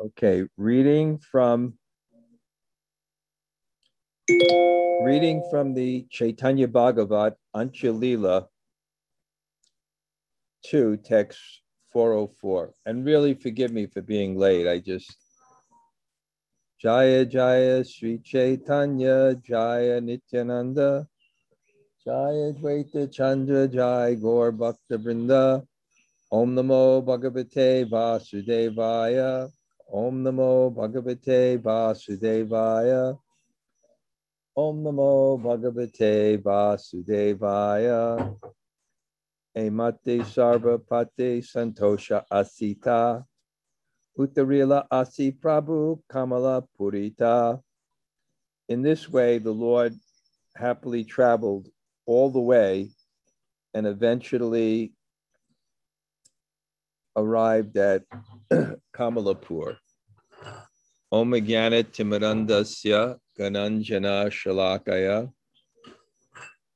Okay, reading from reading from the Chaitanya Bhagavat Antya-lila 2, text 404. And really forgive me for being late. I just Jaya Jaya Sri Chaitanya Jaya Nityananda Jaya Dvaita Chandra Jaya Gaur Bhakta Om Namo Bhagavate Vasudevaya Om Namo Bhagavate Vasudevaya. Om Namo Bhagavate Vasudevaya. Emate Sarva Pate Santosha Asita. Uttarila Asi Prabhu Kamala Purita. In this way, the Lord happily traveled all the way and eventually arrived at Kamalapur. Om Jnana Timirandasya Gananjana Shalakaya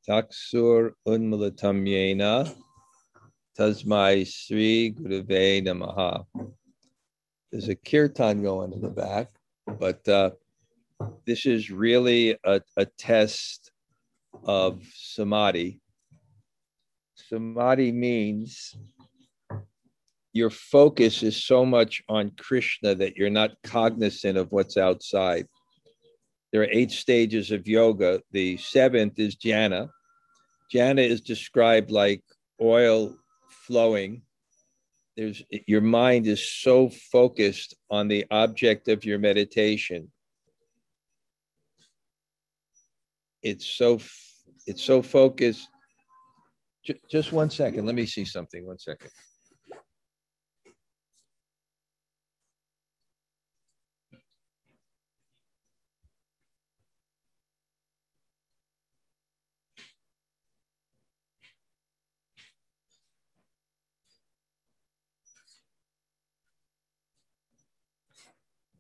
Taksur Unmulatam Yena Tasmai Sri Gurave Namaha. There's a kirtan going in the back, but uh, this is really a, a test of samadhi. Samadhi means your focus is so much on Krishna that you're not cognizant of what's outside. There are eight stages of yoga. The seventh is dhyana. Dhyana is described like oil flowing. There's your mind is so focused on the object of your meditation. It's so it's so focused. J- just one second. Let me see something. One second.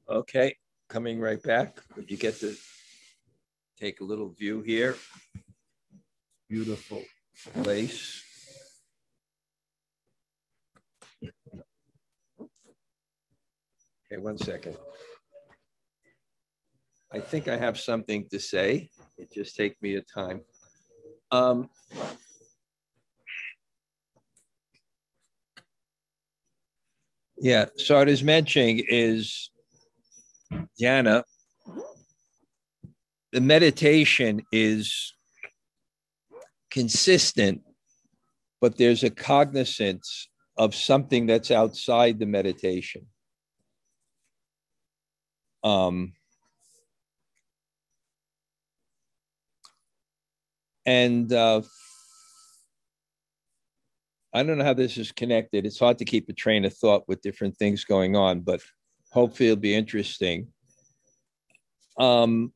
Okay, coming right back. You get to take a little view here. Beautiful place. Okay, one second. I think I have something to say. It just take me a time. Um, yeah, so I was mentioning is dhyana, the meditation is consistent, but there's a cognizance of something that's outside the meditation. Um, and uh, I don't know how this is connected. It's hard to keep a train of thought with different things going on, but hopefully it'll be interesting. Um,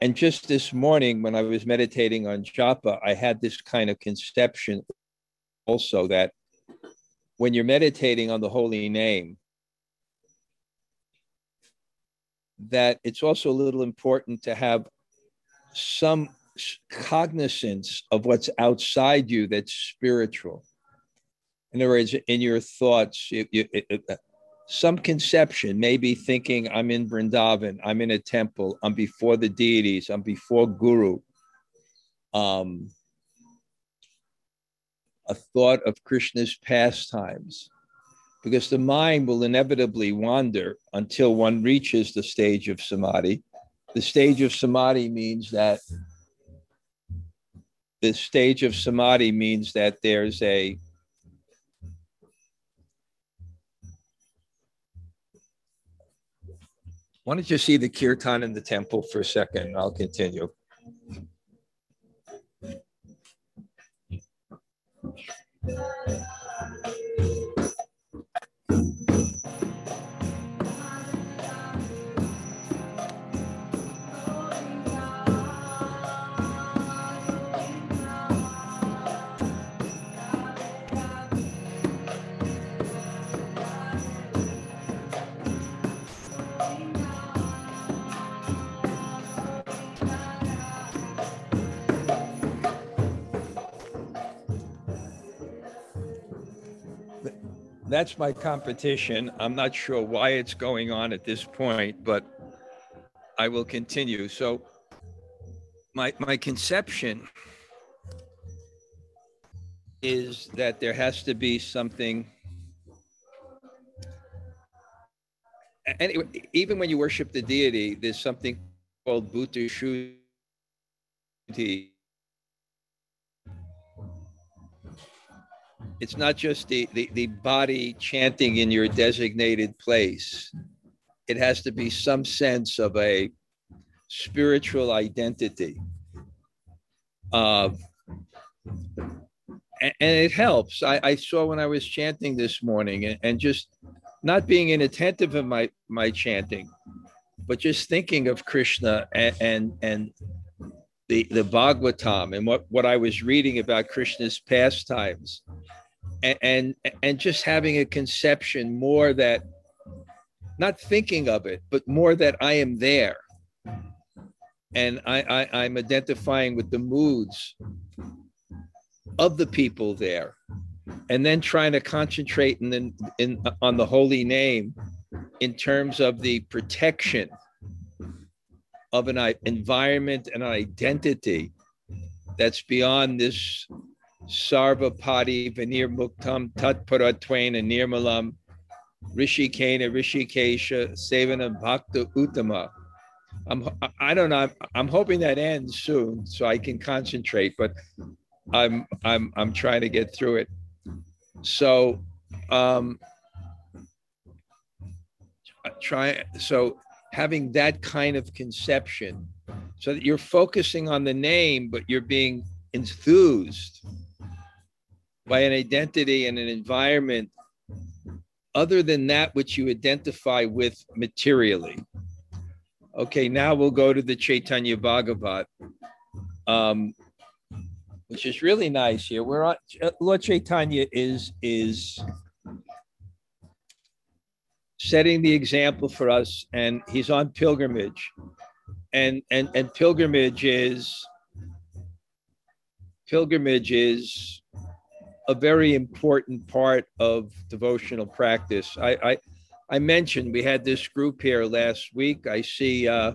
and just this morning, when I was meditating on japa, I had this kind of conception also that when you're meditating on the holy name, that it's also a little important to have some cognizance of what's outside you that's spiritual. In other words, in your thoughts, it, it, it, some conception, maybe thinking I'm in Vrindavan, I'm in a temple, I'm before the deities, I'm before Guru. Um, a thought of Krishna's pastimes, because the mind will inevitably wander until one reaches the stage of samadhi. The stage of samadhi means that the stage of samadhi means that there's a Why don't you see the kirtan in the temple for a second? I'll continue. That's my competition. I'm not sure why it's going on at this point, but I will continue. So, my my conception is that there has to be something. Anyway, even when you worship the deity, there's something called Bhuta Shuddhi it's not just the, the, the body chanting in your designated place. It has to be some sense of a spiritual identity. Uh, and, and it helps. I, I saw when I was chanting this morning and, and just not being inattentive in my, my chanting, but just thinking of Krishna and, and, and the, the Bhagavatam and what, what I was reading about Krishna's pastimes and, and just having a conception more that not thinking of it, but more that I am there. And I, I, I'm identifying with the moods of the people there. And then trying to concentrate in, the, in on the holy name in terms of the protection of an environment and an identity that's beyond this Sarvapati Vanir Muktam Tatpara Twain and Nirmalam Rishikena Rishikesha Sevana Bhakta Uttama. I'm I don't know. I'm hoping that ends soon so I can concentrate, but I'm I'm I'm trying to get through it. So um try so having that kind of conception so that you're focusing on the name but you're being enthused by an identity and an environment other than that which you identify with materially. Okay, now we'll go to the Chaitanya Bhagavat, um, which is really nice here. We're on Lord Chaitanya is is setting the example for us, and he's on pilgrimage, and and and pilgrimage is pilgrimage is a very important part of devotional practice. I, I, I mentioned we had this group here last week. I see uh,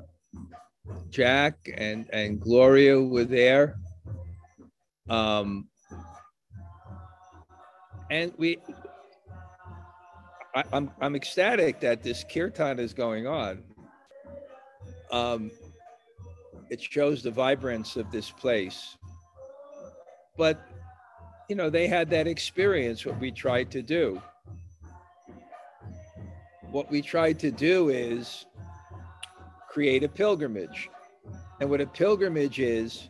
Jack and and Gloria were there, um, and we. I, I'm I'm ecstatic that this kirtan is going on. Um, it shows the vibrance of this place, but you know, they had that experience, what we tried to do. What we tried to do is create a pilgrimage. And what a pilgrimage is,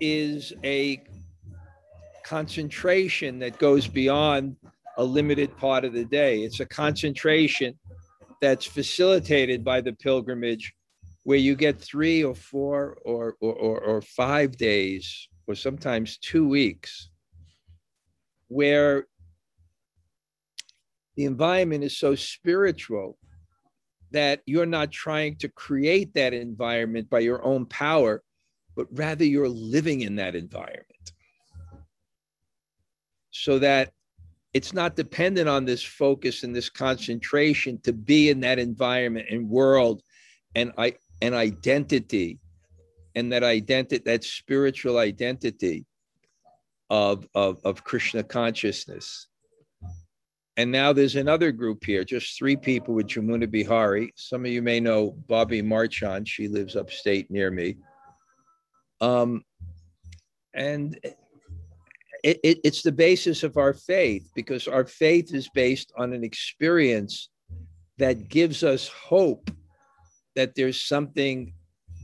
is a concentration that goes beyond a limited part of the day. It's a concentration that's facilitated by the pilgrimage where you get three or four or, or, or, or five days or sometimes two weeks where the environment is so spiritual that you're not trying to create that environment by your own power, but rather you're living in that environment. So that it's not dependent on this focus and this concentration to be in that environment and world and I and identity and that identity, that spiritual identity of, of, of Krishna consciousness. And now there's another group here, just three people with Jamuna Bihari. Some of you may know Bobby Marchand. She lives upstate near me. Um, and it, it, it's the basis of our faith because our faith is based on an experience that gives us hope that there's something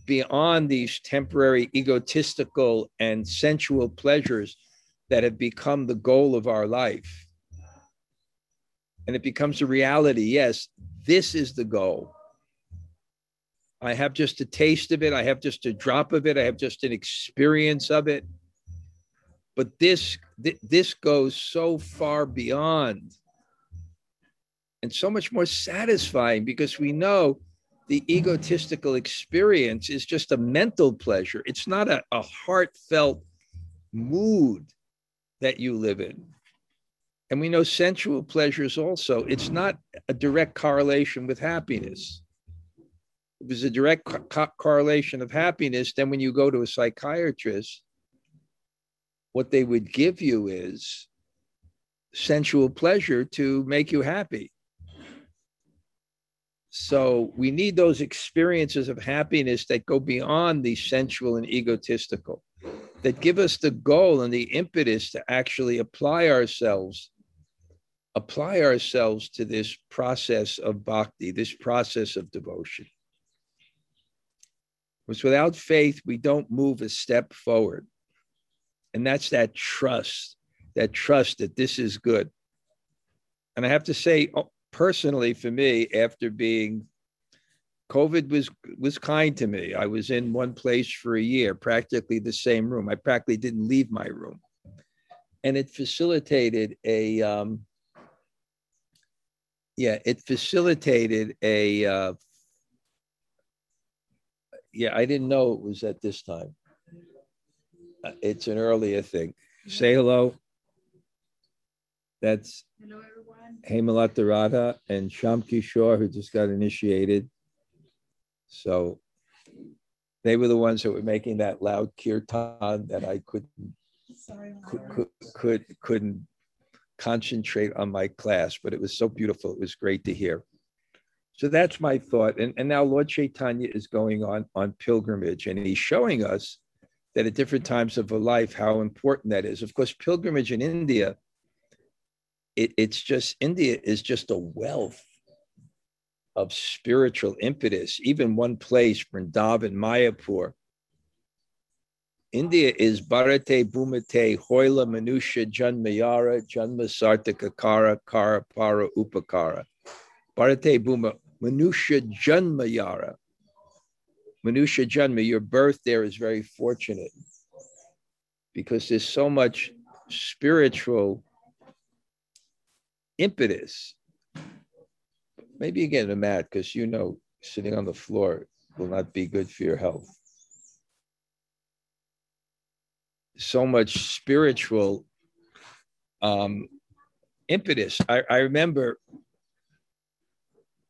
beyond these temporary egotistical and sensual pleasures that have become the goal of our life. And it becomes a reality. Yes, this is the goal. I have just a taste of it. I have just a drop of it. I have just an experience of it. But this th- this goes so far beyond and so much more satisfying because we know the egotistical experience is just a mental pleasure. It's not a, a heartfelt mood that you live in. And we know sensual pleasures also, it's not a direct correlation with happiness. If it's a direct co- correlation of happiness, then when you go to a psychiatrist, what they would give you is sensual pleasure to make you happy. So we need those experiences of happiness that go beyond the sensual and egotistical, that give us the goal and the impetus to actually apply ourselves, apply ourselves to this process of bhakti, this process of devotion. Because without faith, we don't move a step forward. And that's that trust, that trust that this is good. And I have to say, oh, personally for me after being covid was was kind to me. I was in one place for a year practically the same room. I practically didn't leave my room. And it facilitated a um, yeah it facilitated a uh, yeah i didn't know it was at this time. Uh, it's an earlier thing. Say hello. That's hello Radha and Sham Kishore, who just got initiated. So they were the ones that were making that loud kirtan that I couldn't Sorry, could, could, could, couldn't concentrate on my class, but it was so beautiful. It was great to hear. So that's my thought. And, and now Lord Chaitanya is going on on pilgrimage, and he's showing us that at different times of a life, how important that is. Of course, pilgrimage in India it, it's just India is just a wealth of spiritual impetus. Even one place, Vrindavan, Mayapur. India is Bharate Bhumate Hoila Manusha Janmayara Janma Kara Para Upakara. Bharate Bhuma Manusha Janmayara. Manusha Janma, your birth there is very fortunate because there's so much spiritual impetus. Maybe you get a mat because you know sitting on the floor will not be good for your health. So much spiritual um, impetus. I, I remember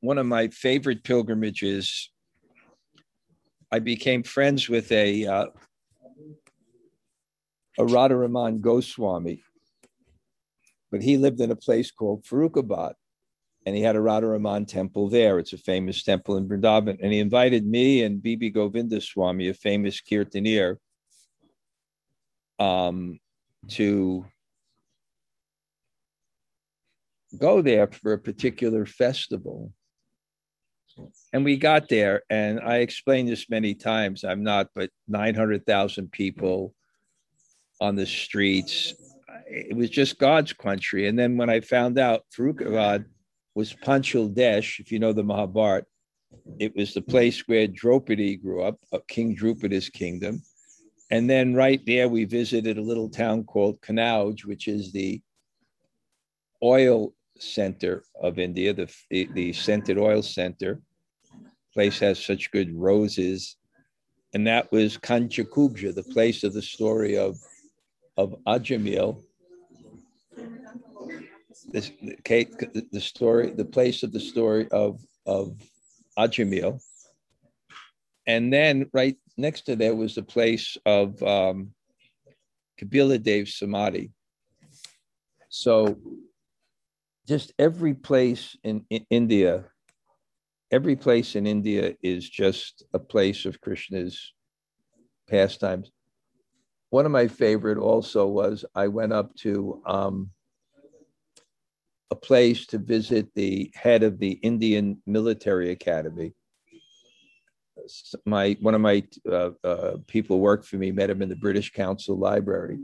one of my favorite pilgrimages. I became friends with a uh, a Goswami, but he lived in a place called Farrukhabad, and he had a Radharaman temple there. It's a famous temple in Vrindavan. And he invited me and B.B. Govinda Swami, a famous kirtanier, um, to go there for a particular festival. And we got there, and I explained this many times. I'm not, but 900,000 people on the streets, it was just God's country. And then when I found out Farrukhabad was Panchal Desh, if you know the Mahabharat, it was the place where Draupadi grew up, uh, King Draupadi's kingdom. And then right there, we visited a little town called Kanauj, which is the oil center of India, the, the, the scented oil center. Place has such good roses. And that was Kanyakubja, the place of the story of, of Ajamil, this Kate, the story, the place of the story of of Ajamil, and then right next to there was the place of um, Kapila Dev Samadhi. So, just every place in, in India, every place in India is just a place of Krishna's pastimes. One of my favorite also was I went up to um, a place to visit the head of the Indian Military Academy. My one of my uh, uh, people worked for me. Met him in the British Council Library.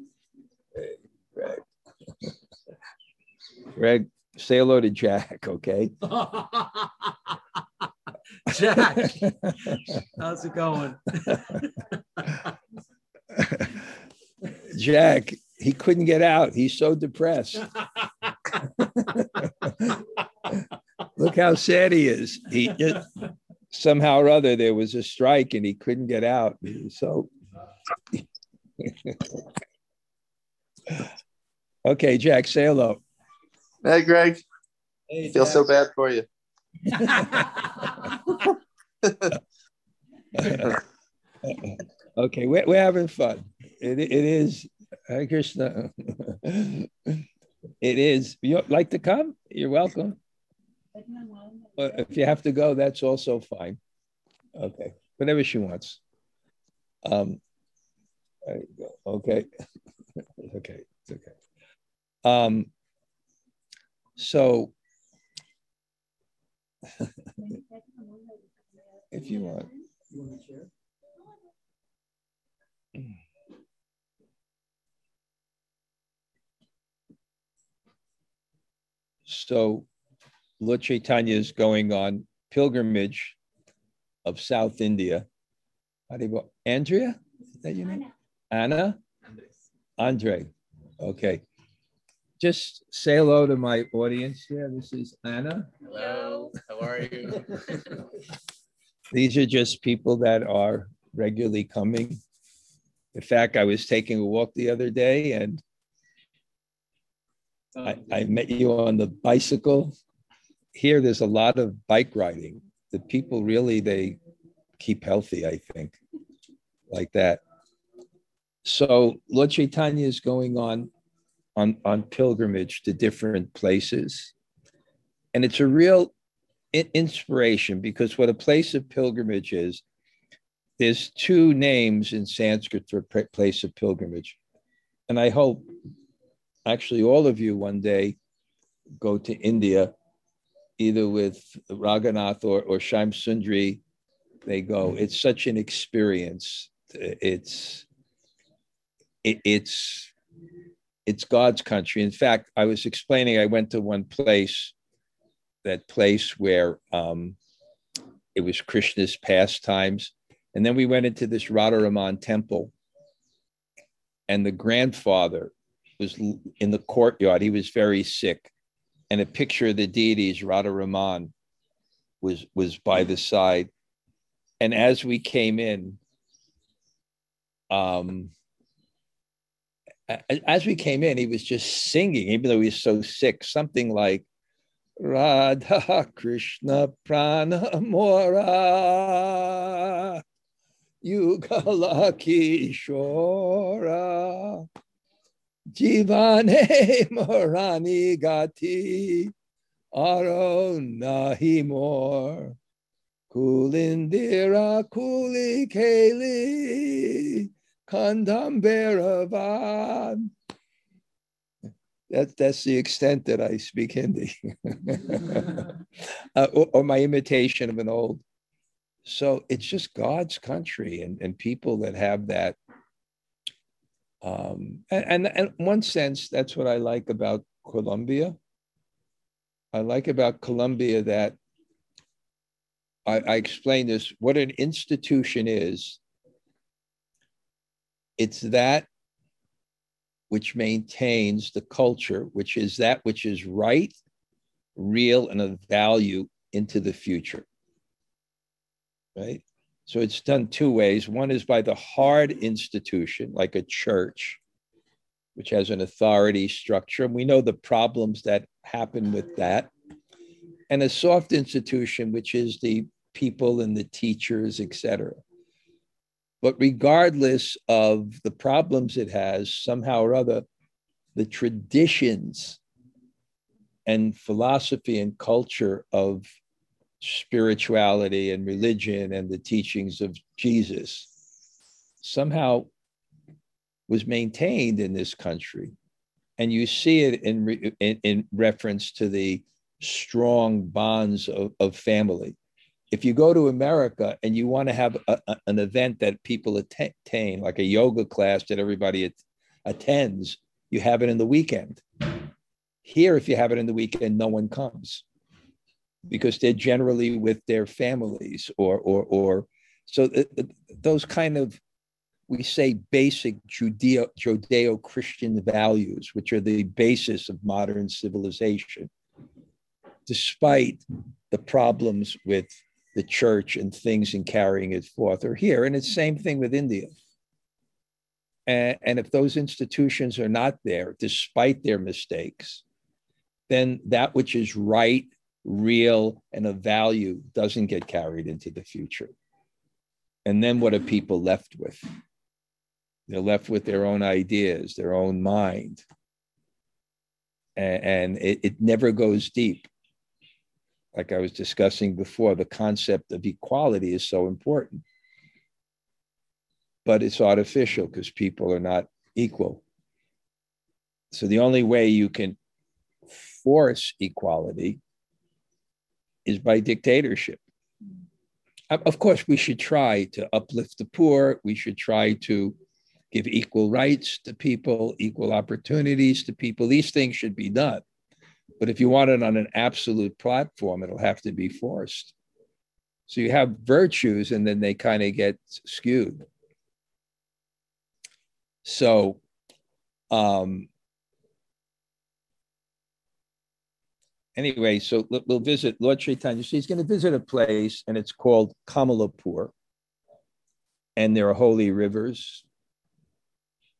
Hey, Greg. Greg, say hello to Jack, okay? Jack, how's it going? Jack, he couldn't get out. He's so depressed. Look how sad he is. He just, somehow or other there was a strike and he couldn't get out. So okay, Jack, say hello. Hey, Greg. Hey, Feel so bad for you. okay, we're, we're having fun. It, it is, Hare Krishna. it is. You like to come? You're welcome. But if you have to go, that's also fine. Okay, whatever she wants. Um, there you go. Okay, okay, it's okay. Um, so if you want. So Lord Chaitanya is going on pilgrimage of South India. How do you go? Andrea? Is that your name? Anna? Andre. Okay. Just say hello to my audience here. This is Anna. Hello, how are you? These are just people that are regularly coming. In fact, I was taking a walk the other day and Um, I, I met you on the bicycle. Here, there's a lot of bike riding. The people really, they keep healthy, I think, like that. So Lord Chaitanya is going on, on, on pilgrimage to different places. And it's a real inspiration because what a place of pilgrimage is, there's two names in Sanskrit for place of pilgrimage. And I hope actually all of you one day go to India, either with Raghunath or, or Shaim Sundri, they go. It's such an experience. It's it, it's it's God's country. In fact, I was explaining, I went to one place, that place where um, it was Krishna's pastimes. And then we went into this Radharaman temple. And the grandfather was in the courtyard. He was very sick. And a picture of the deities, Radharaman, was, was by the side. And as we came in, um, as we came in, he was just singing, even though he was so sick, something like Radha Krishna Prana Mora Yugala Kishora Jivane Morani Gati Aro Nahi More Kulindira Kuli Kali Kandamberavan. That, that's the extent that I speak Hindi, uh, or, or my imitation of an old. So it's just God's country and, and people that have that. Um, and, and, and one sense, that's what I like about Colombia. I like about Colombia that I, I explain this what an institution is it's that which maintains the culture, which is that which is right, real, and of value into the future. Right? So it's done two ways. One is by the hard institution, like a church, which has an authority structure. And we know the problems that happen with that. And a soft institution, which is the people and the teachers, etc. But regardless of the problems it has, somehow or other, the traditions and philosophy and culture of spirituality and religion and the teachings of Jesus somehow was maintained in this country. And you see it in, in, in reference to the strong bonds of, of family if you go to America and you want to have a, a, an event that people attain, like a yoga class that everybody at, attends, you have it in the weekend. Here, if you have it in the weekend, no one comes because they're generally with their families or or or so th- th- those kind of we say basic Judeo Judeo Christian values, which are the basis of modern civilization, despite the problems with the church and things in carrying it forth are here. And it's same thing with India. And, and if those institutions are not there, despite their mistakes, then that which is right, real, and of value doesn't get carried into the future. And then what are people left with? They're left with their own ideas, their own mind. And, and it, it never goes deep. Like I was discussing before, the concept of equality is so important. But it's artificial because people are not equal. So the only way you can force equality is by dictatorship. Of course, we should try to uplift the poor. We should try to give equal rights to people, equal opportunities to people. These things should be done. But if you want it on an absolute platform, it'll have to be forced. So you have virtues and then they kind of get skewed. So, um, anyway, so we'll visit Lord Chaitanya. So he's going to visit a place, and it's called Kamalapur. And there are holy rivers.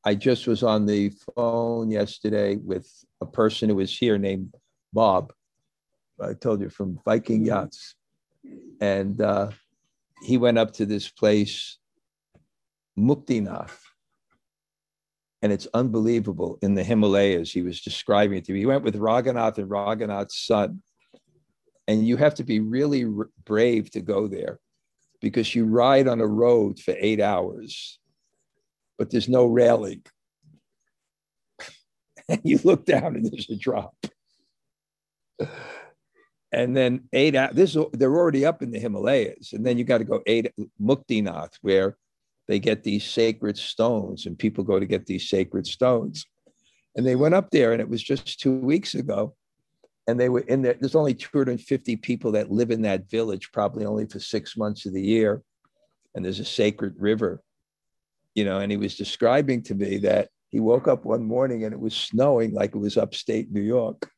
I just was on the phone yesterday with a person who was here named Bob. I told you from Viking Yachts. And uh, he went up to this place, Muktinath and it's unbelievable in the Himalayas. He was describing it to me. He went with Raghunath and Raghunath's son. And you have to be really r- brave to go there because you ride on a road for eight hours, but there's no railing. and you look down and there's a drop. And then eight out, this they're already up in the Himalayas. And then you got to go eight Muktinath, where they get these sacred stones and people go to get these sacred stones. And they went up there and it was just two weeks ago. And they were in there. There's only 250 people that live in that village, probably only for six months of the year. And there's a sacred river, you know. And he was describing to me that he woke up one morning and it was snowing like it was upstate New York.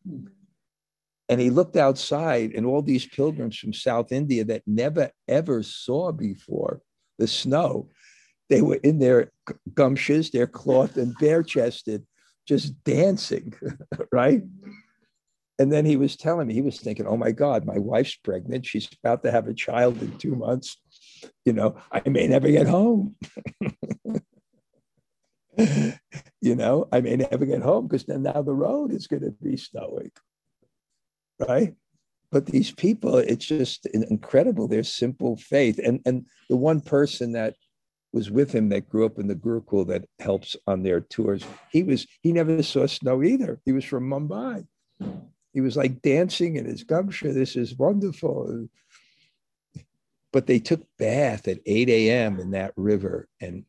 And he looked outside, and all these pilgrims from South India that never ever saw before the snow they were in their gumshoes, their cloth, and bare chested, just dancing, right? And then he was telling me, he was thinking, oh my God, my wife's pregnant. She's about to have a child in two months. You know, I may never get home. you know, I may never get home because then now the road is going to be snowing. Right. But these people, it's just incredible. Their simple faith. And, and the one person that was with him that grew up in the Gurukul that helps on their tours. He was he never saw snow either. He was from Mumbai. He was like dancing in his gumsha. This is wonderful. But they took bath at 8 a.m. in that river, and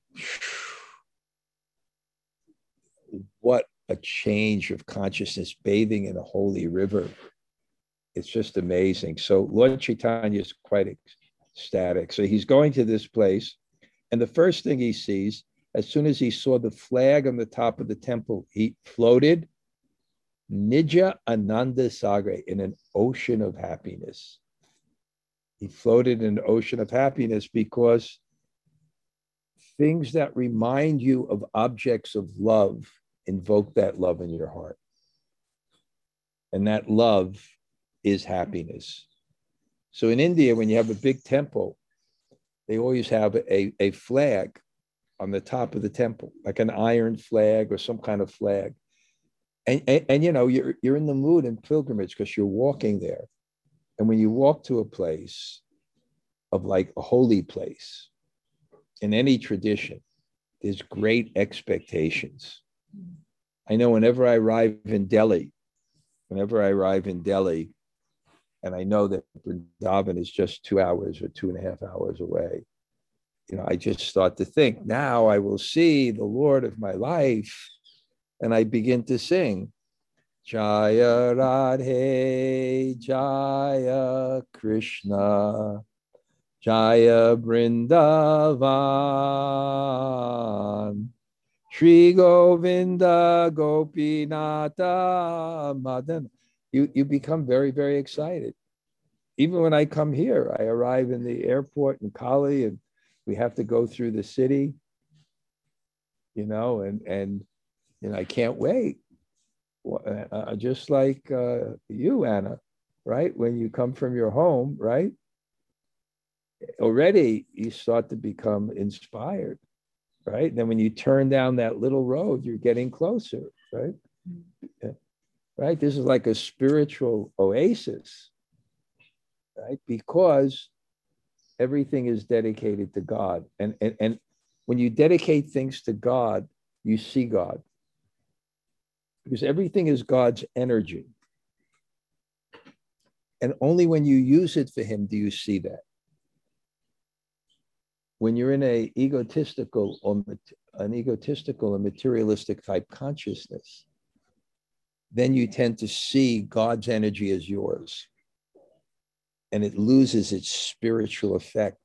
what a change of consciousness bathing in a holy river. It's just amazing. So Lord Chaitanya is quite ecstatic. So he's going to this place and the first thing he sees, as soon as he saw the flag on the top of the temple, he floated Nija Ananda Sagar in an ocean of happiness. He floated in an ocean of happiness because things that remind you of objects of love invoke that love in your heart. And that love is happiness. So in India, when you have a big temple, they always have a, a flag on the top of the temple, like an iron flag or some kind of flag. And, and, and you know, you're, you're in the mood in pilgrimage because you're walking there. And when you walk to a place of like a holy place in any tradition, there's great expectations. I know whenever I arrive in Delhi, whenever I arrive in Delhi, and I know that Vrindavan is just two hours or two and a half hours away. You know, I just start to think, now I will see the Lord of my life. And I begin to sing, Jaya Radhe, Jaya Krishna, Jaya Brindavan, Sri Govinda Gopinata Madana you you become very very excited even when i come here i arrive in the airport in cali and we have to go through the city you know and and know i can't wait uh, just like uh, you, Anna, right? When you come from your home, right? Already you start to become inspired, right? And then when you turn down that little road, you're getting closer, right? Right? This is like a spiritual oasis, right? Because everything is dedicated to God. And, and, and when you dedicate things to God, you see God. Because everything is God's energy. And only when you use it for Him do you see that. When you're in a egotistical or an egotistical and materialistic type consciousness, then you tend to see God's energy as yours and it loses its spiritual effect.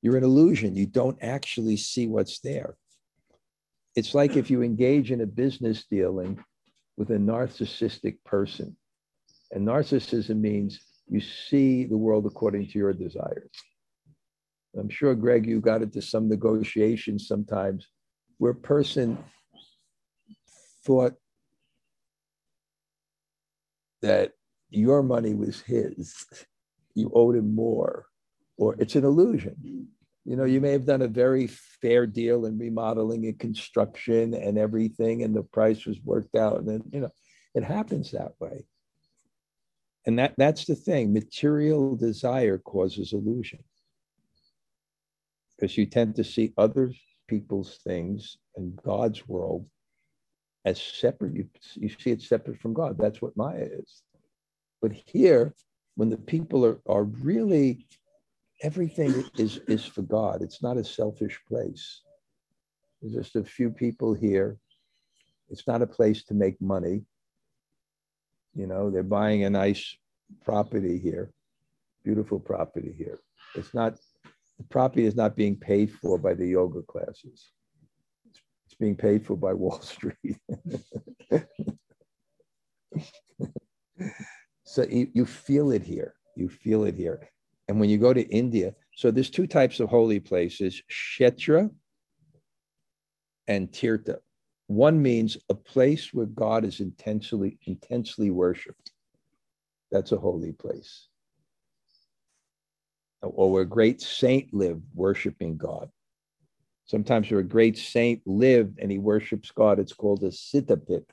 You're an illusion. You don't actually see what's there. It's like if you engage in a business dealing with a narcissistic person. And narcissism means you see the world according to your desires. I'm sure, Greg, you got into some negotiations sometimes where a person thought that your money was his you owed him more, or it's an illusion. You know, you may have done a very fair deal in remodeling and construction and everything, and the price was worked out. And then, you know, it happens that way. And that, that's the thing material desire causes illusion because you tend to see other people's things and God's world as separate. You, you see it separate from God. That's what Maya is. But here, when the people are, are really everything is is for God. It's not a selfish place. There's just a few people here. It's not a place to make money. You know, they're buying a nice property here, beautiful property here. It's not the property is not being paid for by the yoga classes. It's, being paid for by Wall Street. So you, you feel it here. You feel it here. And when you go to India, so there's two types of holy places, Kshetra and Tirtha. One means a place where God is intensely, intensely worshipped. That's a holy place. Or where a great saint lived worshiping God. Sometimes where a great saint lived and he worships God, it's called a siddhapit,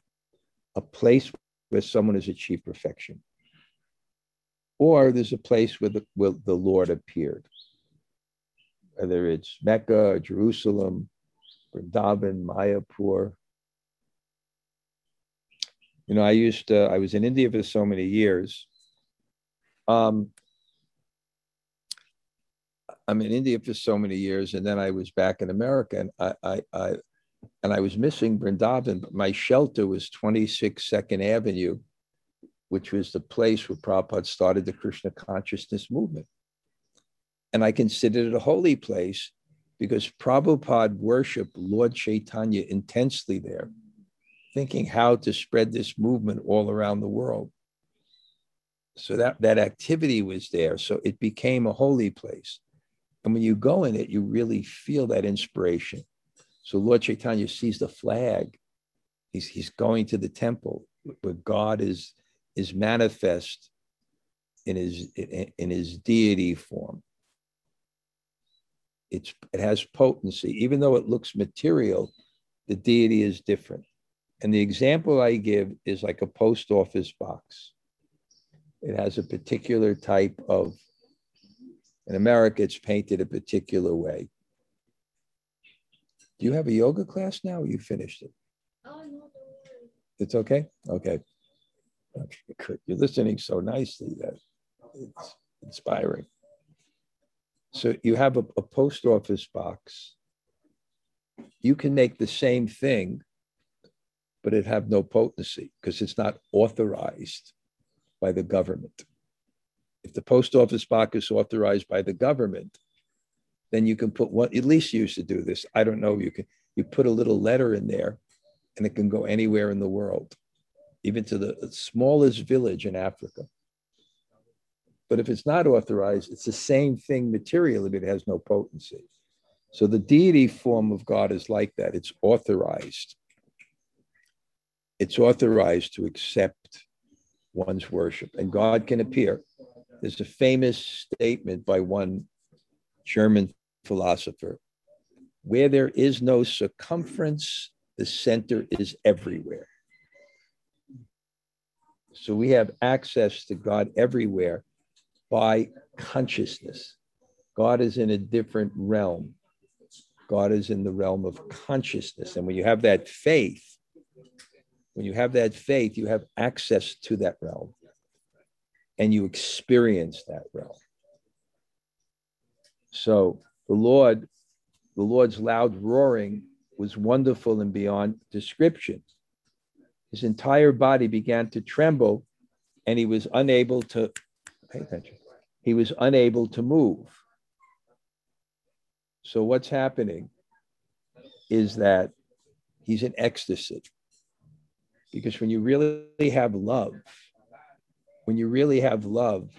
a place where someone has achieved perfection or there's a place where the, where the Lord appeared, whether it's Mecca Jerusalem, Vrindavan, Mayapur. You know, I used to, I was in India for so many years. Um, I'm in India for so many years, and then I was back in America, and I, I, I and I was missing Vrindavan, but my shelter was 26 Second Avenue which was the place where Prabhupada started the Krishna consciousness movement. And I considered it a holy place because Prabhupada worshiped Lord Chaitanya intensely there, thinking how to spread this movement all around the world. So that, that activity was there. So it became a holy place. And when you go in it, you really feel that inspiration. So Lord Chaitanya sees the flag. He's, he's going to the temple where God is is manifest in his in, in his deity form. It's, it has potency, even though it looks material, the deity is different. And the example I give is like a post office box. It has a particular type of, in America, it's painted a particular way. Do you have a yoga class now or you finished it? Oh, no, It's okay? Okay. Good. You're listening so nicely that it's inspiring. So you have a, a post office box. You can make the same thing, but it have no potency because it's not authorized by the government. If the post office box is authorized by the government, then you can put what at least used to do this. I don't know. You can you put a little letter in there and it can go anywhere in the world even to the smallest village in Africa. But if it's not authorized, it's the same thing materially, but it has no potency. So the deity form of God is like that. It's authorized. it's authorized to accept one's worship, and God can appear. There's a famous statement by one German philosopher where there is no circumference, the center is everywhere. So we have access to God everywhere by consciousness. God is in a different realm. God is in the realm of consciousness. And when you have that faith, when you have that faith, you have access to that realm and you experience that realm. So the Lord, the Lord's loud roaring was wonderful and beyond description. His entire body began to tremble and he was unable to pay attention. He was unable to move. So what's happening is that he's in ecstasy. Because when you really have love, when you really have love,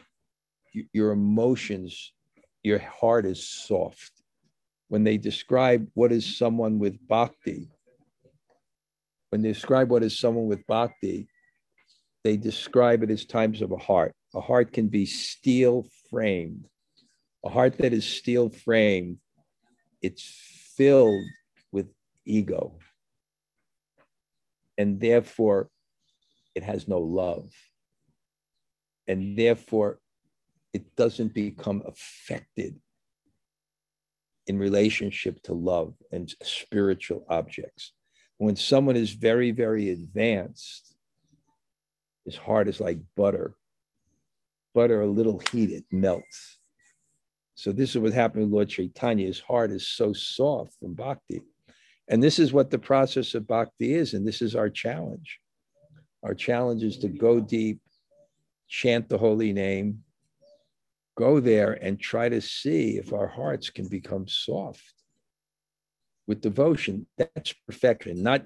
your emotions, your heart is soft. When they describe what is someone with bhakti, when they describe what is someone with bhakti, they describe it as times of a heart. A heart can be steel framed. A heart that is steel framed, it's filled with ego. And therefore, it has no love and therefore it doesn't become affected in relationship to love and spiritual objects. When someone is very, very advanced, his heart is like butter. Butter, a little heat, it melts. So this is what happened with Lord Chaitanya. His heart is so soft from bhakti. And this is what the process of bhakti is. And this is our challenge. Our challenge is to go deep chant the holy name, go there and try to see if our hearts can become soft with devotion. That's perfection, not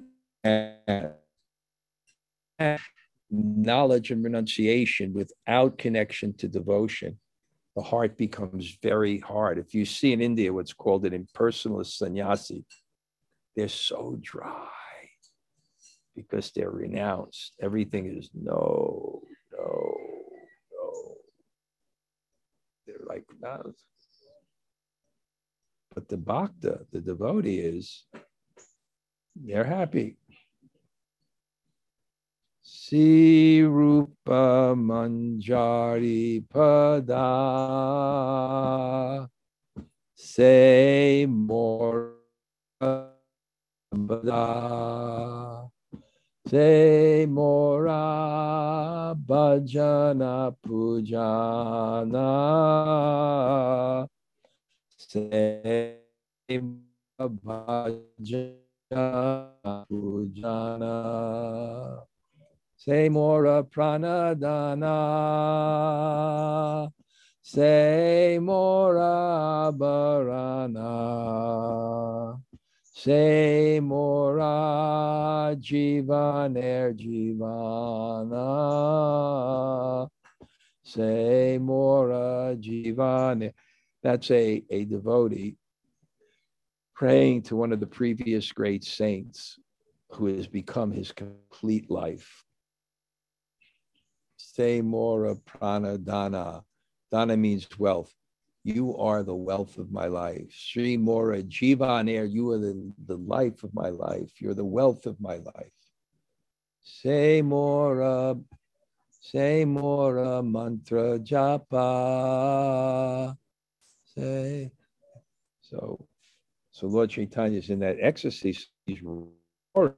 knowledge and renunciation without connection to devotion. The heart becomes very hard. If you see in India what's called an impersonalist sannyasi, they're so dry because they're renounced. Everything is no, no, But the bhakta, the devotee is, they're happy. Sri Rupa Manjari Pada. Say more. Pada Se mora bhajana pujana. Se bhajana pujana. Se mora pranadana. Se mora barana. Se mora jivaner jivana. Se mora jivane. That's a, a devotee praying to one of the previous great saints who has become his complete life. Se mora pranadana. Dana means wealth. You are the wealth of my life. Sri Mora Jivan you are the, the life of my life. You're the wealth of my life. Say Mora, say Mora mantra japa. Say. So, so Lord Chaitanya is in that ecstasy. He's roaring,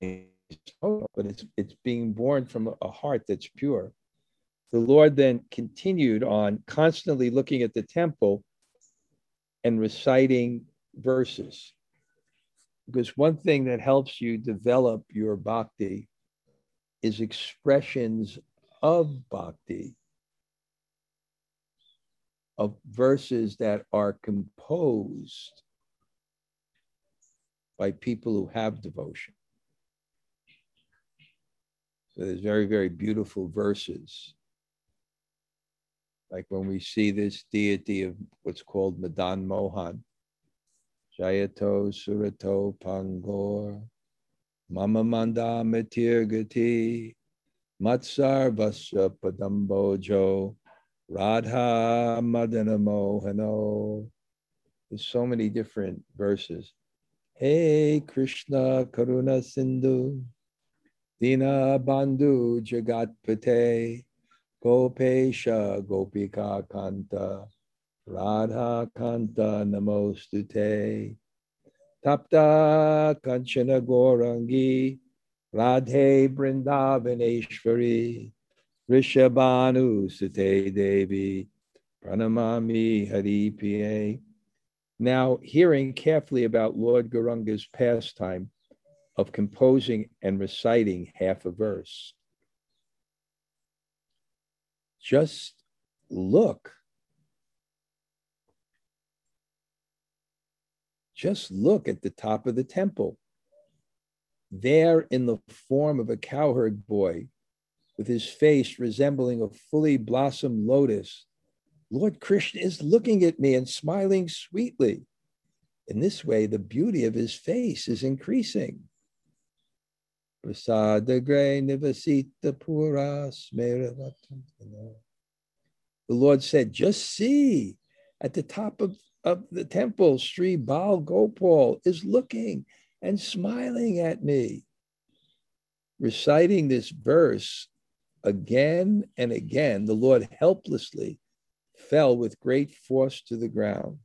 but it's it's being born from a heart that's pure the Lord then continued on constantly looking at the temple and reciting verses. Because one thing that helps you develop your bhakti is expressions of bhakti, of verses that are composed by people who have devotion. So there's very, very beautiful verses like when we see this deity of what's called Madan Mohan, Jayato Surato Pangor, Mama Manda Matirgati, Matsar Vasya Padambojo, Radha Madana Mohano. There's so many different verses. Hey Krishna Karuna Sindhu, Dina Bandhu Jagat Pate, Gopesha Gopika Kanta, Radha Kanta Namostute. Tapta Kanchana Gorangi, Radhe Brindavaneshwari, Vrishabhanu Sute Devi, Pranamami Haripiye. Now, hearing carefully about Lord Gauranga's pastime of composing and reciting half a verse, just look Just look at the top of the temple. There, in the form of a cowherd boy, with his face resembling a fully blossomed lotus, Lord Krishna is looking at me and smiling sweetly. In this way, the beauty of his face is increasing. The Lord said, Just see at the top of of the temple, Sri Bal Gopal, is looking and smiling at me. Reciting this verse again and again, the Lord helplessly fell with great force to the ground.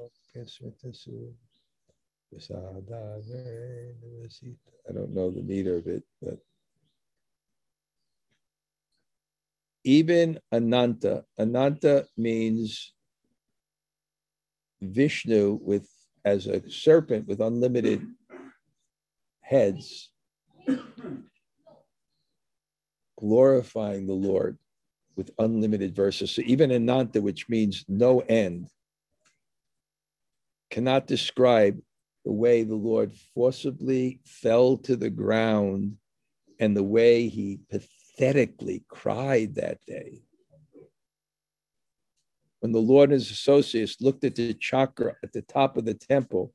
I don't know the meter of it, but even Ananta, Ananta means Vishnu with as a serpent with unlimited heads, glorifying the Lord with unlimited verses. So even Ananta, which means no end, cannot describe the way the Lord forcibly fell to the ground and the way he pathetically cried that day. When the Lord and his associates looked at the chakra at the top of the temple,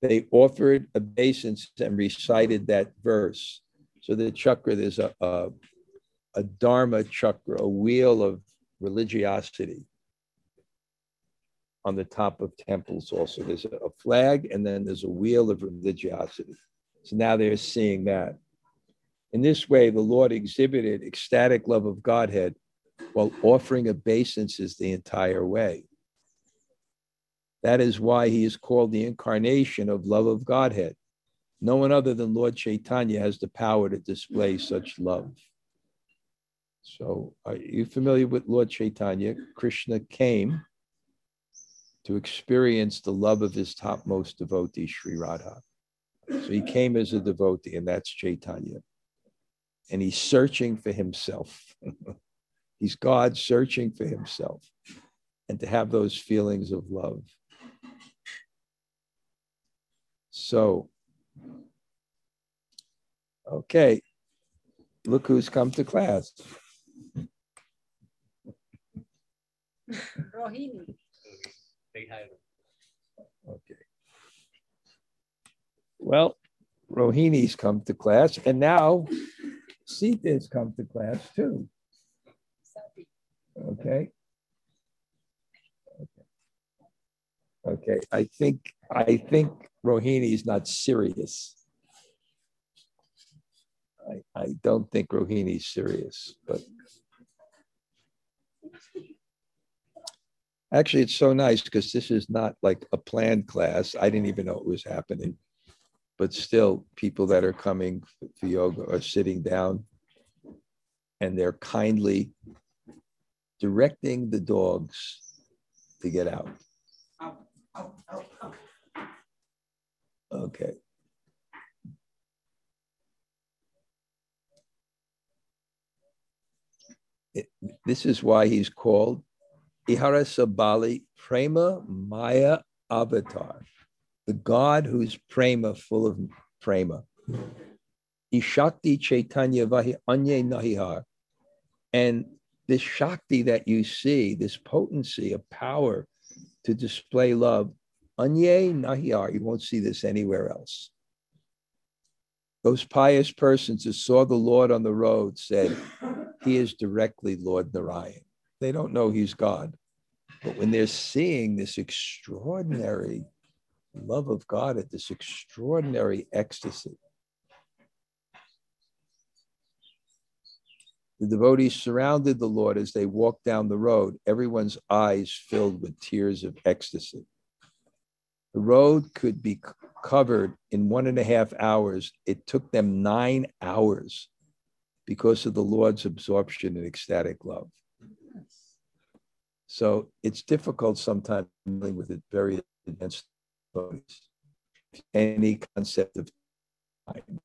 they offered obeisance and recited that verse. So the chakra, there's a, a, a dharma chakra, a wheel of religiosity on the top of temples also. There's a flag and then there's a wheel of religiosity. So now they're seeing that. In this way, the Lord exhibited ecstatic love of Godhead while offering obeisances the entire way. That is why he is called the incarnation of love of Godhead. No one other than Lord Chaitanya has the power to display such love. So, are you familiar with Lord Chaitanya? Krishna came to experience the love of his topmost devotee, Sri Radha. So he came as a devotee, and that's Chaitanya and he's searching for himself. he's God searching for himself and to have those feelings of love. So, okay, look who's come to class. Rohini. Okay. Well, Rohini's come to class, and now Sita's come to class too. Okay. Okay. I think I think Rohini is not serious. I, I don't think Rohini's serious, but actually it's so nice because this is not like a planned class. I didn't even know it was happening but still people that are coming for yoga are sitting down and they're kindly directing the dogs to get out. Okay. It, this is why he's called Ihara Sabali Prema Maya Avatar the God who's prema, full of prema. Ishakti Chaitanya Vahi Anye Nahihar. And this Shakti that you see, this potency of power to display love. Anye Nahiyar, you won't see this anywhere else. Those pious persons who saw the Lord on the road said, He is directly Lord Narayan. They don't know He's God. But when they're seeing this extraordinary love of God at this extraordinary ecstasy, the devotees surrounded the Lord as they walked down the road, everyone's eyes filled with tears of ecstasy. The road could be covered in one and a half hours. It took them nine hours because of the Lord's absorption in ecstatic love. So it's difficult sometimes dealing with it very advanced. Any concept of time.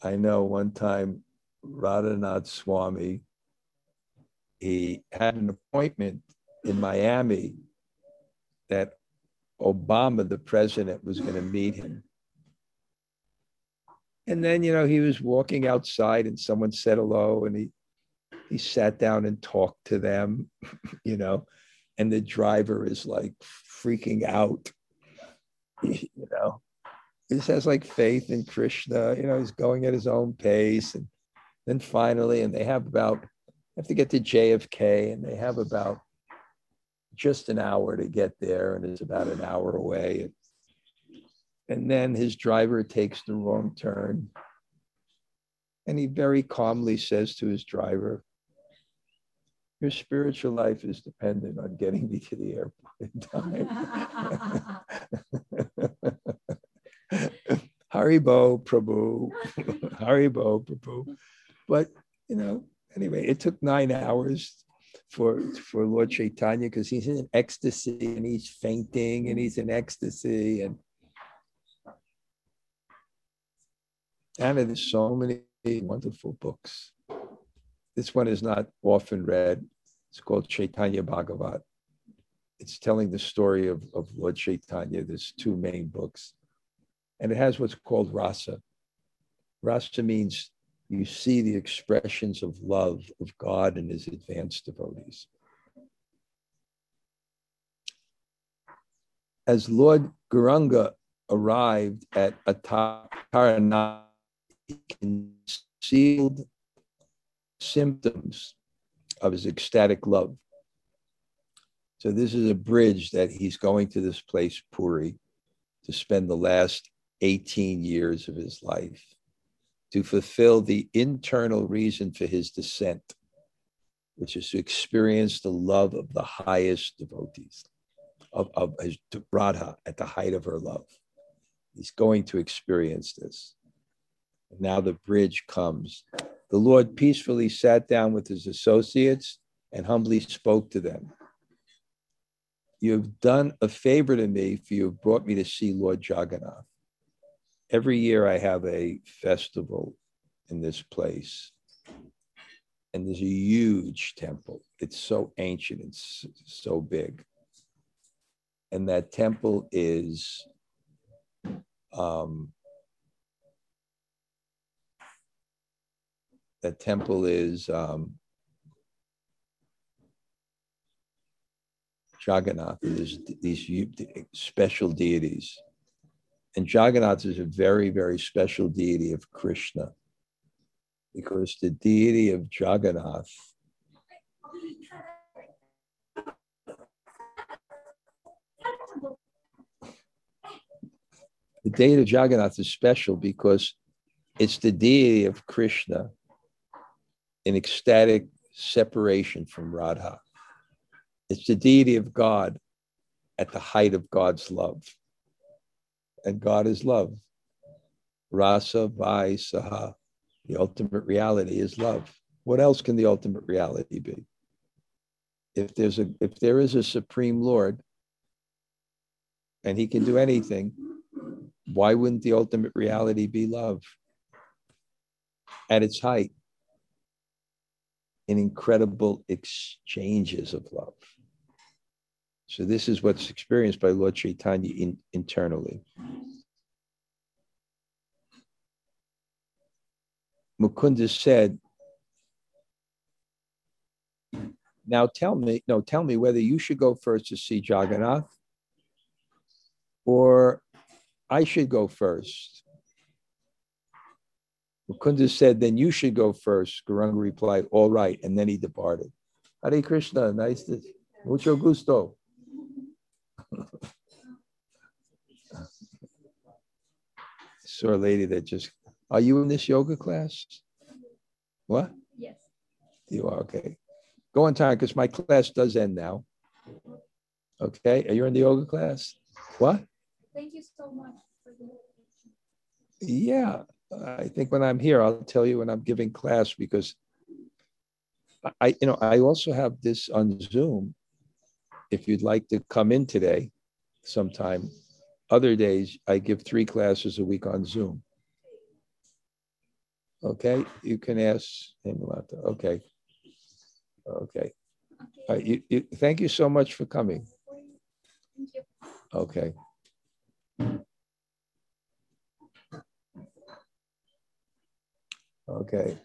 I know one time Radhanath Swami, he had an appointment in Miami that Obama, the president, was going to meet him. And then, you know, he was walking outside and someone said hello and he he sat down and talked to them, you know, and the driver is like freaking out, you know. He just has like faith in Krishna, you know, he's going at his own pace. And then finally, and they have about, have to get to JFK and they have about just an hour to get there, and it's about an hour away. And then his driver takes the wrong turn. And he very calmly says to his driver, Your spiritual life is dependent on getting me to the airport in time. Haribol Prabhu, Haribol Prabhu. But, you know, anyway, it took nine hours for for Lord Chaitanya because he's in ecstasy and he's fainting and he's in ecstasy and and there's so many wonderful books. This one is not often read. It's called Chaitanya Bhagavat. It's telling the story of, of Lord Chaitanya. There's two main books. And it has what's called rasa. Rasa means you see the expressions of love of God and his advanced devotees. As Lord Gauranga arrived at Atarana, he concealed symptoms of his ecstatic love. So this is a bridge that he's going to this place, Puri, to spend the last 18 years of his life to fulfill the internal reason for his descent, which is to experience the love of the highest devotees, of, of his Radha at the height of her love. He's going to experience this. Now the bridge comes. The Lord peacefully sat down with his associates and humbly spoke to them. You have done a favor to me, for you have brought me to see Lord Jagannath every year I have a festival in this place. And there's a huge temple. It's so ancient, it's so big. And that temple is um, that temple is um, Jagannath. There's these special deities. And Jagannath is a very, very special deity of Krishna because the deity of Jagannath the deity of Jagannath is special because it's the deity of Krishna in ecstatic separation from Radha. It's the deity of God at the height of God's love and God is love. Rasa Vai Saha. The ultimate reality is love. What else can the ultimate reality be? If there's a if there is a supreme Lord and he can do anything, why wouldn't the ultimate reality be love? At its height, in incredible exchanges of love. So this is what's experienced by Lord Chaitanya in, internally. Mukunda said, Now tell me, no, tell me whether you should go first to see Jagannath or I should go first. Mukunda said, then you should go first. Gauranga replied, all right. And then he departed. Hare Krishna, nice to, mucho gusto. Saw a lady that just, are you in this yoga class? What? Yes. You are, okay. Go on time because my class does end now. Okay, are you in the yoga class? What? Thank you so much for the Yeah, I think when I'm here, I'll tell you when I'm giving class because I, you know, I also have this on Zoom. If you'd like to come in today, sometime. Other days, I give three classes a week on Zoom. Okay, you can ask Hemlata. Okay. Okay. Uh, you, you, thank you so much for coming. Thank you. Okay. Okay.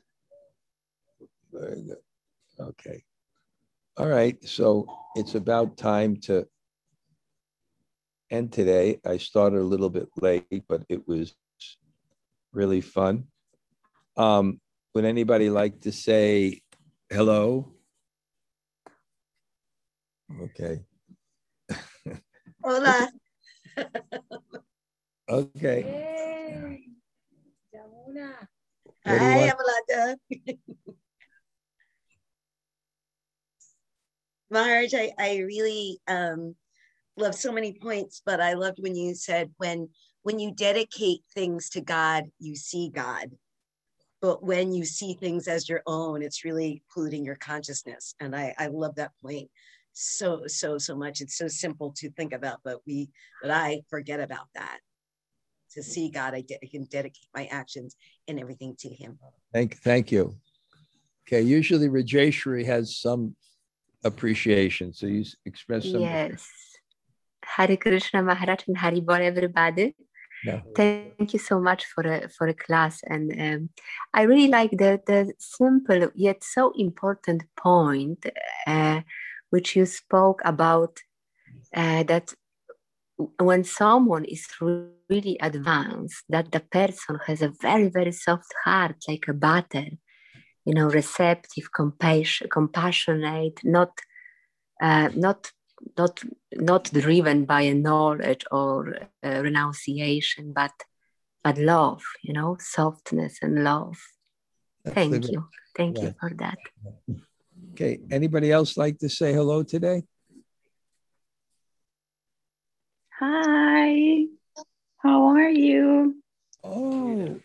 Very good. Okay. All right. So it's about time to end today. I started a little bit late, but it was really fun. Um, would anybody like to say hello? Okay. Hola. Okay. Yay. Yamuna. What do you Hi? Amalata. Maharaj, I, I really um, love so many points, but I loved when you said when when you dedicate things to God, you see God. But when you see things as your own, it's really polluting your consciousness. And I, I love that point so, so, so much. It's so simple to think about, but we but I forget about that. To see God, I, de- I can dedicate my actions and everything to Him. Thank, thank you. Okay, usually Rajeshri has some appreciation, so you express some. Yes. Hare Krishna Maharaj and Hari Bol everybody. Yeah. Thank you so much for a for a class, and um, I really like the the simple yet so important point uh, which you spoke about uh, that when someone is really advanced, that the person has a very very soft heart, like a butter, you know, receptive, compassion, compassionate, not uh, not not not driven by a knowledge or uh, renunciation, but but love, you know, softness and love. The Thank you, thank you for that. Okay, anybody else like to say hello today? Hi, how are you? Oh.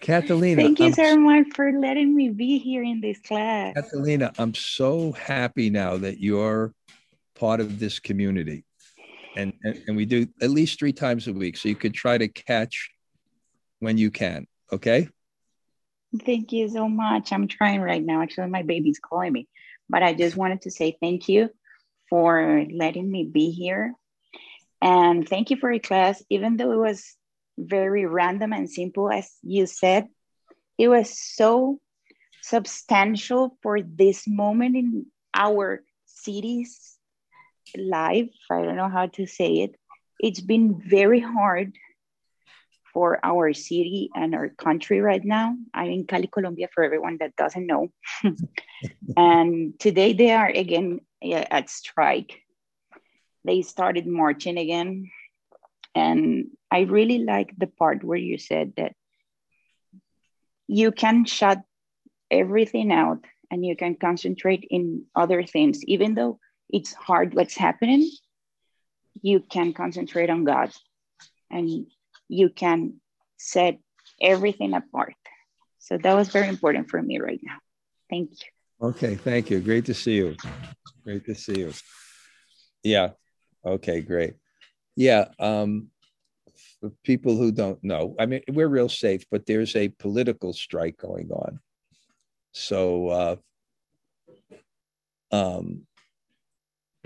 Catalina. Thank you I'm so much for letting me be here in this class. Catalina, I'm so happy now that you're part of this community. And, and, and we do at least three times a week. So you could try to catch when you can. Okay. Thank you so much. I'm trying right now. Actually, my baby's calling me, but I just wanted to say thank you for letting me be here. And thank you for your class, even though it was very random and simple, as you said, it was so substantial for this moment in our city's life. I don't know how to say it. It's been very hard for our city and our country right now. I'm in Cali, Colombia, for everyone that doesn't know. and today they are again at strike. They started marching again. And I really like the part where you said that you can shut everything out and you can concentrate in other things, even though it's hard what's happening, you can concentrate on God and you can set everything apart. So that was very important for me right now. Thank you. Okay. Thank you. Great to see you. Great to see you. Yeah. Okay. Great. Yeah. Um, for people who don't know, I mean, we're real safe, but there's a political strike going on. So, uh, um,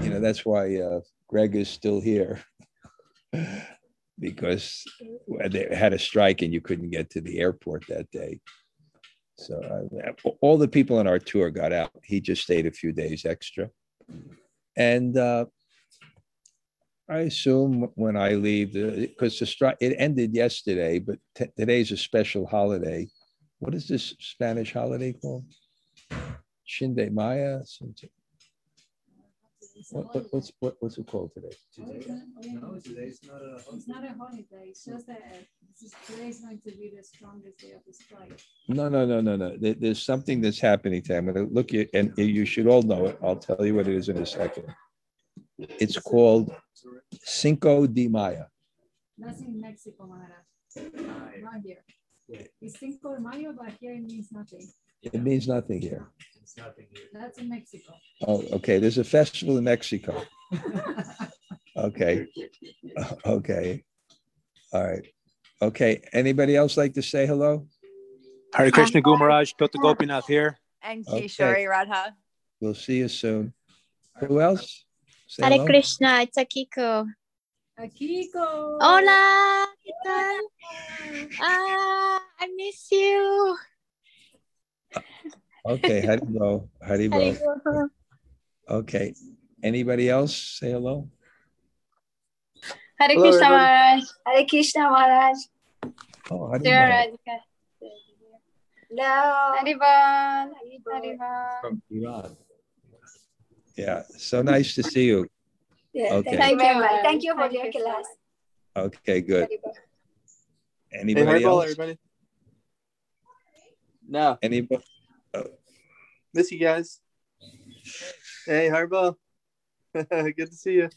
you know, that's why uh, Greg is still here because they had a strike and you couldn't get to the airport that day. So uh, all the people on our tour got out. He just stayed a few days extra. And uh, I assume when I leave, because the strike, it ended yesterday, but t- today's a special holiday. What is this Spanish holiday called? Shinde Maya? something. What, what, what's, what, what's it called today? Today? No, today's not a. It's not a holiday, it's just that this today is going to be the strongest day of the strike. No, no, no, no, no. There- there's something that's happening today. I'm gonna look at, and you should all know it. I'll tell you what it is in a second. It's called Cinco de Mayo. That's in Mexico, Maharaj, not here. It's Cinco de Mayo, but here it means nothing. It means nothing here. It's nothing here. That's in Mexico. Oh, okay. There's a festival in Mexico. Okay. Okay. All right. Okay. Anybody else like to say hello? Hare Krishna Gumaraj, Tota Gopinath here. And Okay. Kishori Radha. We'll see you soon. Who else? Say Hare hello. Krishna, it's Akiko. Akiko. Hola, ¿qué tal? Ah, I miss you. Okay. Haribol. Haribol. Haribol. Okay. Anybody else say hello? Hare Hello, Krishna everybody. Maharaj. Hare Krishna Maharaj. Oh, Haribol. Dear Radhika. No. Haribol. Haribol. From Iran. Yeah. So nice to see you. Yeah, Okay. Thank you very much. Maharaj. Thank you for Hare your class. Okay. Good. Haribol. Hey, Anybody else? everybody. No, Anybody? Miss you guys. Hey, Harbol. Good to see you.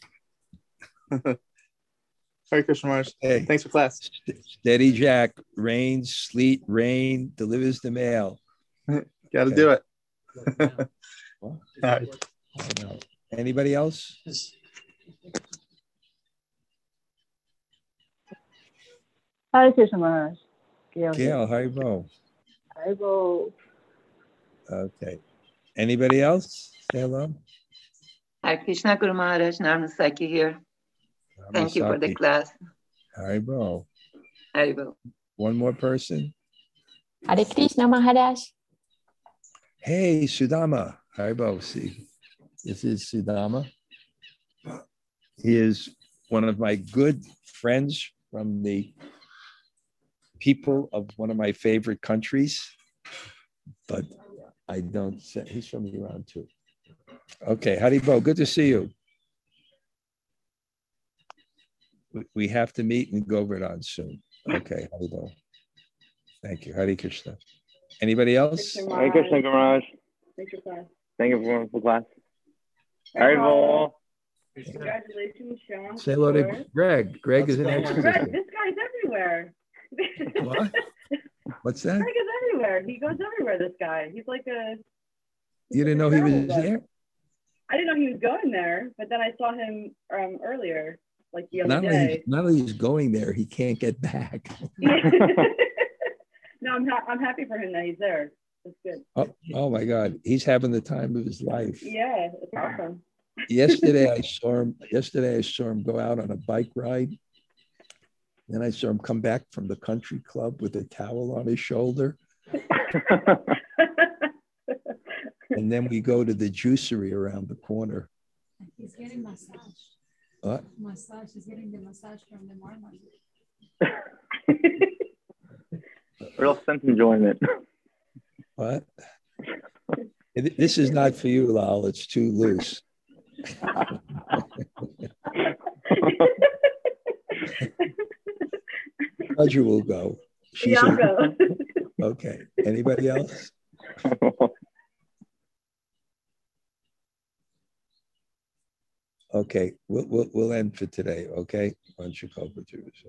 Hare Krishna Maharaj. Hey. Thanks for class. Steady Jack, rain, sleet, rain delivers the mail. Got to Okay. do it. All right. Anybody else? Hare Krishna Maharaj. Gail. Gail, how you doing? I will. Okay. Anybody else? Say hello. Hare Krishna Guru Maharaj Narmasaki here. Thank you for the Ramasaki. class. Haribo. Haribol. One more person. Hare Krishna Maharaj. Hey, Sudama. Haribol. See, this is Sudama. He is one of my good friends from the people of one of my favorite countries, but I don't say he's from Iran too. Okay, Haribol, good to see you. We- We have to meet and go over it on soon. Okay, Haribol. Thank you. Hare Krishna. Anybody else? Hare Krishna Garage. Thanks for class. Thank you for the class. Haribol. Congratulations, Sean. Say hello to Greg. Greg is an Greg, this guy's everywhere. What? What's that? Greg is everywhere. He goes everywhere. This guy. He's like a. You didn't know he was there? I didn't know he was going there, but then I saw him um, earlier, like the other Not only, day. not only he's going there, he can't get back. no, I'm ha- I'm happy for him that he's there. That's good. Oh, oh my God, he's having the time of his life. Yeah, it's awesome. Yesterday I saw him. Yesterday I saw him go out on a bike ride. Then I saw him come back from the country club with a towel on his shoulder. and then we go to the juicery around the corner. He's getting massage. What? Massage. He's getting the massage from the marmot. Real sense enjoyment. What? It- This is not for you, Lal. It's too loose. Roger will go. She's Yeah, go. Okay. Anybody else? Okay, we'll, we'll, we'll end for today, okay? Why don't you go, Patricia?